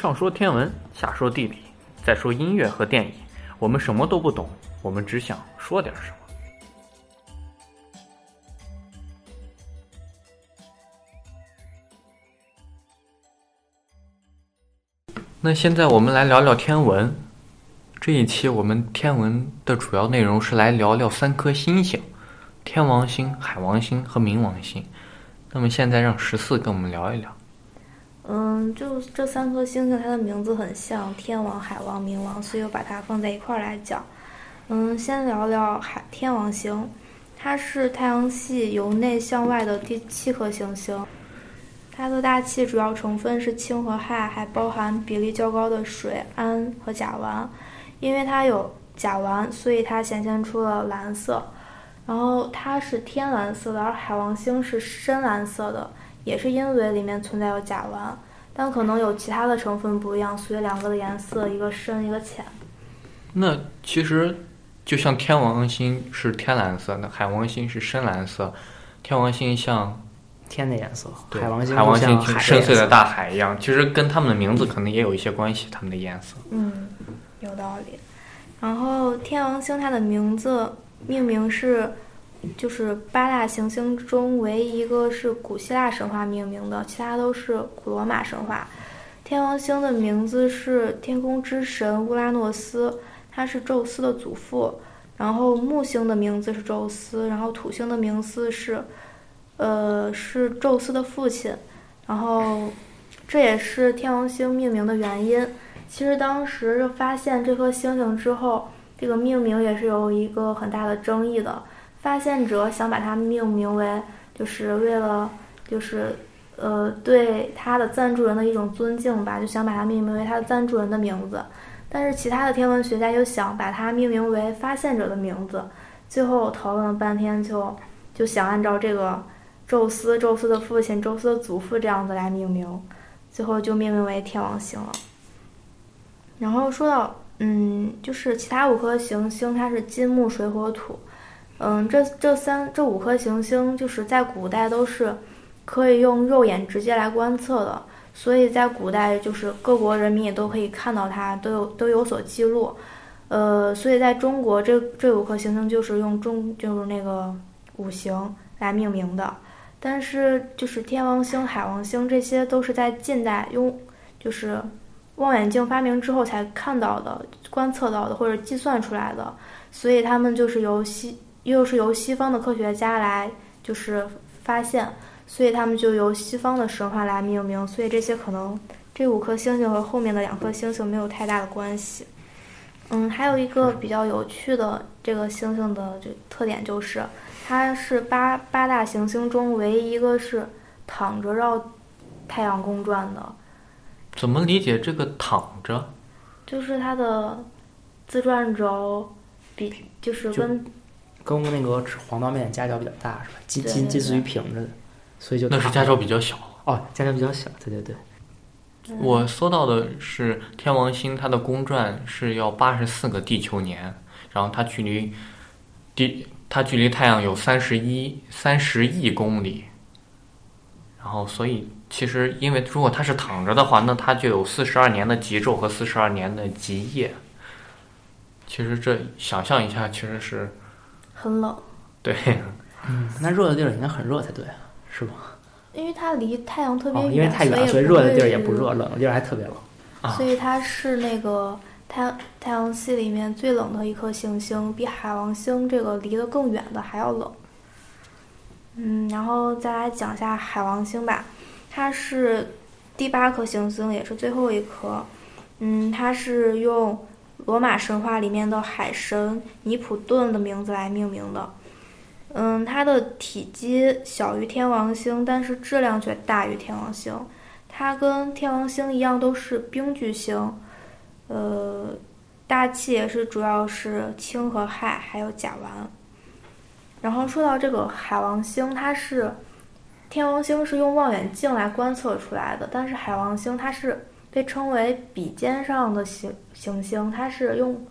上说天文，下说地理，再说音乐和电影，我们什么都不懂，我们只想说点什么。那现在我们来聊聊天文。这一期我们天文的主要内容是来聊聊三颗星星：天王星、海王星和冥王星。那么现在让十四跟我们聊一聊。嗯，就这三颗星星，它的名字很像天王、海王、冥王，所以我把它放在一块儿来讲。嗯，先聊聊海天王星，它是太阳系由内向外的第七颗行星。它的大气主要成分是氢和氦，还包含比例较高的水、氨和甲烷。因为它有甲烷，所以它显现出了蓝色。然后它是天蓝色的，而海王星是深蓝色的，也是因为里面存在有甲烷，但可能有其他的成分不一样，所以两个的颜色一个深一个浅。那其实就像天王星是天蓝色那，海王星是深蓝色，天王星像天的颜色，海王星海王星深邃的大海一样，其实跟他们的名字可能也有一些关系，他们的颜色。嗯，有道理。然后天王星它的名字命名是，就是八大行星中唯一一个是古希腊神话命名的，其他都是古罗马神话。天王星的名字是天空之神乌拉诺斯，他是宙斯的祖父。然后木星的名字是宙斯，然后土星的名字是，呃，是宙斯的父亲。然后这也是天王星命名的原因。其实当时发现这颗星星之后，这个命名也是有一个很大的争议的。发现者想把它命名为，就是为了就是呃对他的赞助人的一种尊敬吧，就想把它命名为他的赞助人的名字。但是其他的天文学家又想把它命名为发现者的名字。最后讨论了半天就，就想按照这个宙斯、宙斯的父亲、宙斯的祖父这样子来命名，最后就命名为天王星了。然后说到，嗯，就是其他五颗行星，它是金木水火土，嗯，这这三这五颗行星就是在古代都是可以用肉眼直接来观测的，所以在古代就是各国人民也都可以看到它，都有都有所记录，呃，所以在中国这这五颗行星就是用中就是那个五行来命名的，但是就是天王星、海王星这些都是在近代用就是。望远镜发明之后才看到的、观测到的或者计算出来的，所以他们就是由西又是由西方的科学家来就是发现，所以他们就由西方的神话来命名，所以这些可能这五颗星星和后面的两颗星星没有太大的关系。嗯，还有一个比较有趣的这个星星的就特点就是，它是八八大行星中唯一一个是躺着绕太阳公转的。怎么理解这个躺着？就是它的自转轴比就是就跟跟那个黄道面夹角比较大是吧？近近近似于平着的，所以就那是夹角比较小。哦，夹角比较小，对对对。我搜到的是天王星，它的公转是要八十四个地球年，然后它距离地它距离太阳有三十一三十亿公里，然后所以其实因为如果它是躺着的话，那它就有四十二年的极昼和四十二年的极夜。其实这想象一下，其实是很冷，对，嗯，那热的地儿应该很热才对啊，是吗？因为它离太阳特别哦，远，因为太远，所所以热的地儿也不热，冷的地儿还特别冷。啊所以它是那个太太阳系里面最冷的一颗行星，比海王星这个离得更远的还要冷。嗯，然后再来讲一下海王星吧，它是第八颗行星，也是最后一颗。嗯，它是用罗马神话里面的海神尼普顿的名字来命名的。嗯，它的体积小于天王星，但是质量却大于天王星。它跟天王星一样都是冰巨星，呃，大气也是主要是氢和氦，还有甲烷。然后说到这个海王星，它是天王星是用望远镜来观测出来的，但是海王星它是被称为笔尖上的行行星，它是用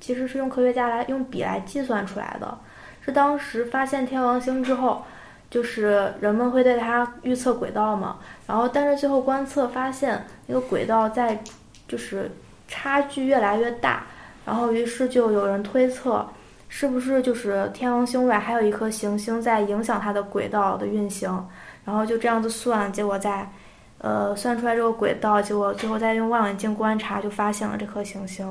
其实是用科学家来用笔来计算出来的，是当时发现天王星之后，就是人们会对它预测轨道嘛，然后但是最后观测发现那个轨道在就是差距越来越大，然后于是就有人推测，是不是就是天王星外还有一颗行星在影响它的轨道的运行，然后就这样子算，结果在呃算出来这个轨道，结果最后再用望远镜观察就发现了这颗行星。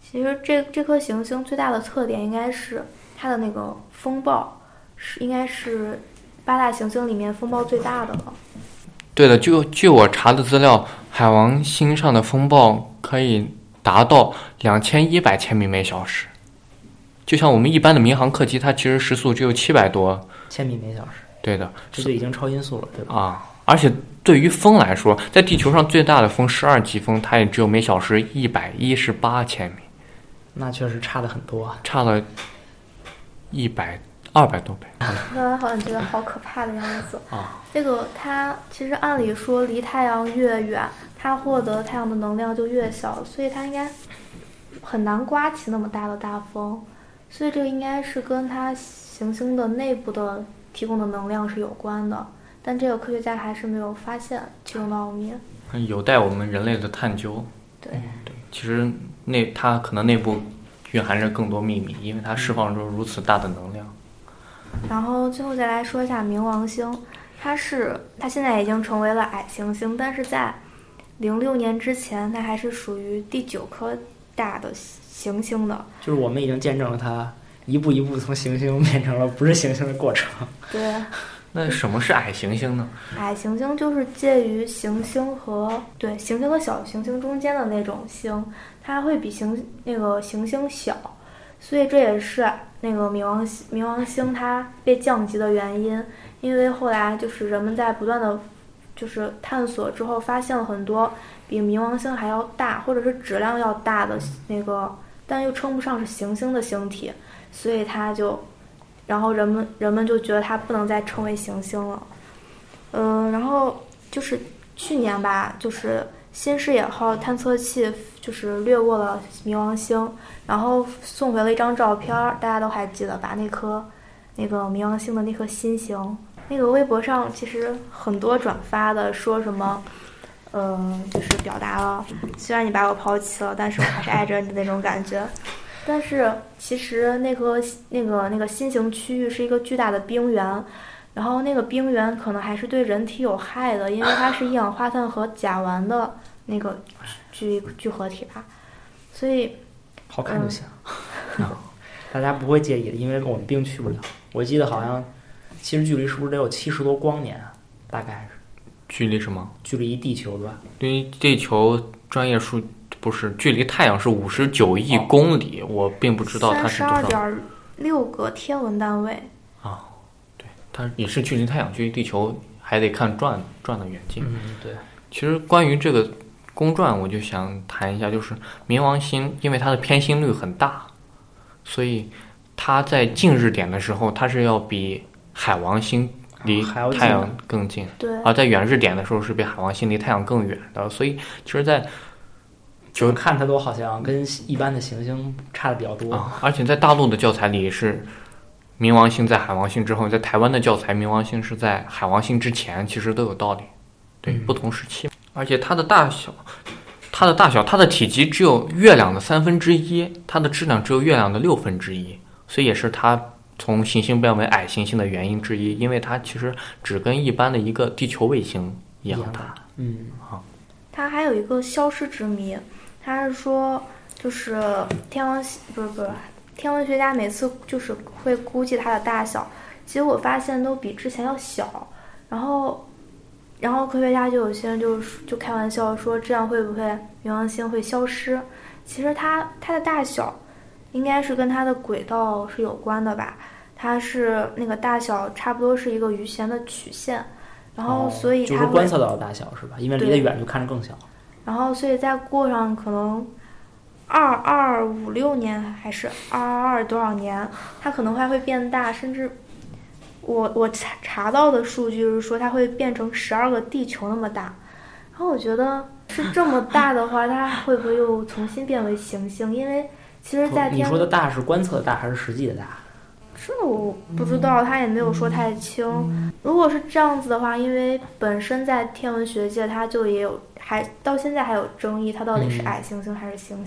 其实这这颗行星最大的特点应该是它的那个风暴，是应该是八大行星里面风暴最大的了。对的，就据我查的资料，海王星上的风暴可以达到两千一百千米每小时。就像我们一般的民航客机，它其实时速只有七百多。千米每小时，对的，这就已经超音速了，对吧？啊，而且对于风来说，在地球上最大的风十二级风，它也只有每小时一百一十八千米，那确实差的很多啊。差了一百二百多倍。刚才好像觉得好可怕的样子。啊，这个它其实按理说离太阳越远，它获得太阳的能量就越小，所以它应该很难刮起那么大的大风。所以这个应该是跟它行星的内部的提供的能量是有关的。但这个科学家还是没有发现其中的奥秘。有待我们人类的探究。对，对其实内它可能内部蕴含着更多秘密，因为它释放出如此大的能量。然后最后再来说一下冥王星，它是它现在已经成为了矮行星，但是在零六年之前，它还是属于第九颗大的行星的。就是我们已经见证了它一步一步从行星变成了不是行星的过程。对，那什么是矮行星呢？矮行星就是介于行星和对行星和小行星中间的那种星，它会比行那个行星小，所以这也是那个冥王星冥王星它被降级的原因。因为后来就是人们在不断的就是探索之后，发现了很多比冥王星还要大，或者是质量要大的那个，但又称不上是行星的星体，所以它就，然后人们人们就觉得它不能再称为行星了。嗯，然后就是去年吧，就是新视野号探测器就是掠过了冥王星，然后送回了一张照片儿，大家都还记得吧？那颗那个冥王星的那颗新星，那个微博上其实很多转发的，说什么，嗯、就是表达了虽然你把我抛弃了，但是我还是爱着你的那种感觉。但是其实那个那个那个新型区域是一个巨大的冰原，然后那个冰原可能还是对人体有害的，因为它是一氧化碳和甲烷的那个聚聚合体吧，所以好看就行，大家不会介意的，因为我们冰去不了。我记得好像，其实距离是不是得有七十多光年啊？大概是距离什么？距离地球对吧？对于地球专业数不是距离太阳是五十九亿公里，我并不知道它是多少。二点六个天文单位。啊，对它也是距离太阳、距离地球还得看转转的远近。嗯，对。其实关于这个公转，我就想谈一下，就是冥王星，因为它的偏心率很大，所以它在近日点的时候，它是要比海王星离太阳更近，对，而在远日点的时候是比海王星离太阳更远的。所以，其实在，就看它都好像跟一般的行星差的比较多。啊，而且在大陆的教材里是冥王星在海王星之后，在台湾的教材冥王星是在海王星之前，其实都有道理。对，嗯不同时期，而且它的大小，它的大小，它的体积只有月亮的三分之一，它的质量只有月亮的六分之一，所以也是它从行星变为矮行星的原因之一，因为它其实只跟一般的一个地球卫星一样大。嗯，好，它还有一个消失之谜，它是说就是天文系不是不是天文学家每次就是会估计它的大小，结果发现都比之前要小，然后然后科学家就有些人就就开玩笑说这样会不会冥王星会消失？其实它它的大小应该是跟它的轨道是有关的吧，它是那个大小差不多是一个余弦的曲线，然后哦所以它会就是观测到的大小是吧？因为离得远就看着更小。然后所以再过上可能二二五六年还是二二二多少年，它可能还会变大，甚至我我查查到的数据是说它会变成十二个地球那么大。然后我觉得是这么大的话，它会不会又重新变为行星？因为其实，在你天说的大是观测的大还是实际的大？这我不知道，他也没有说太清。如果是这样子的话，因为本身在天文学界，他就也有，还到现在还有争议，它到底是矮行星还是行星。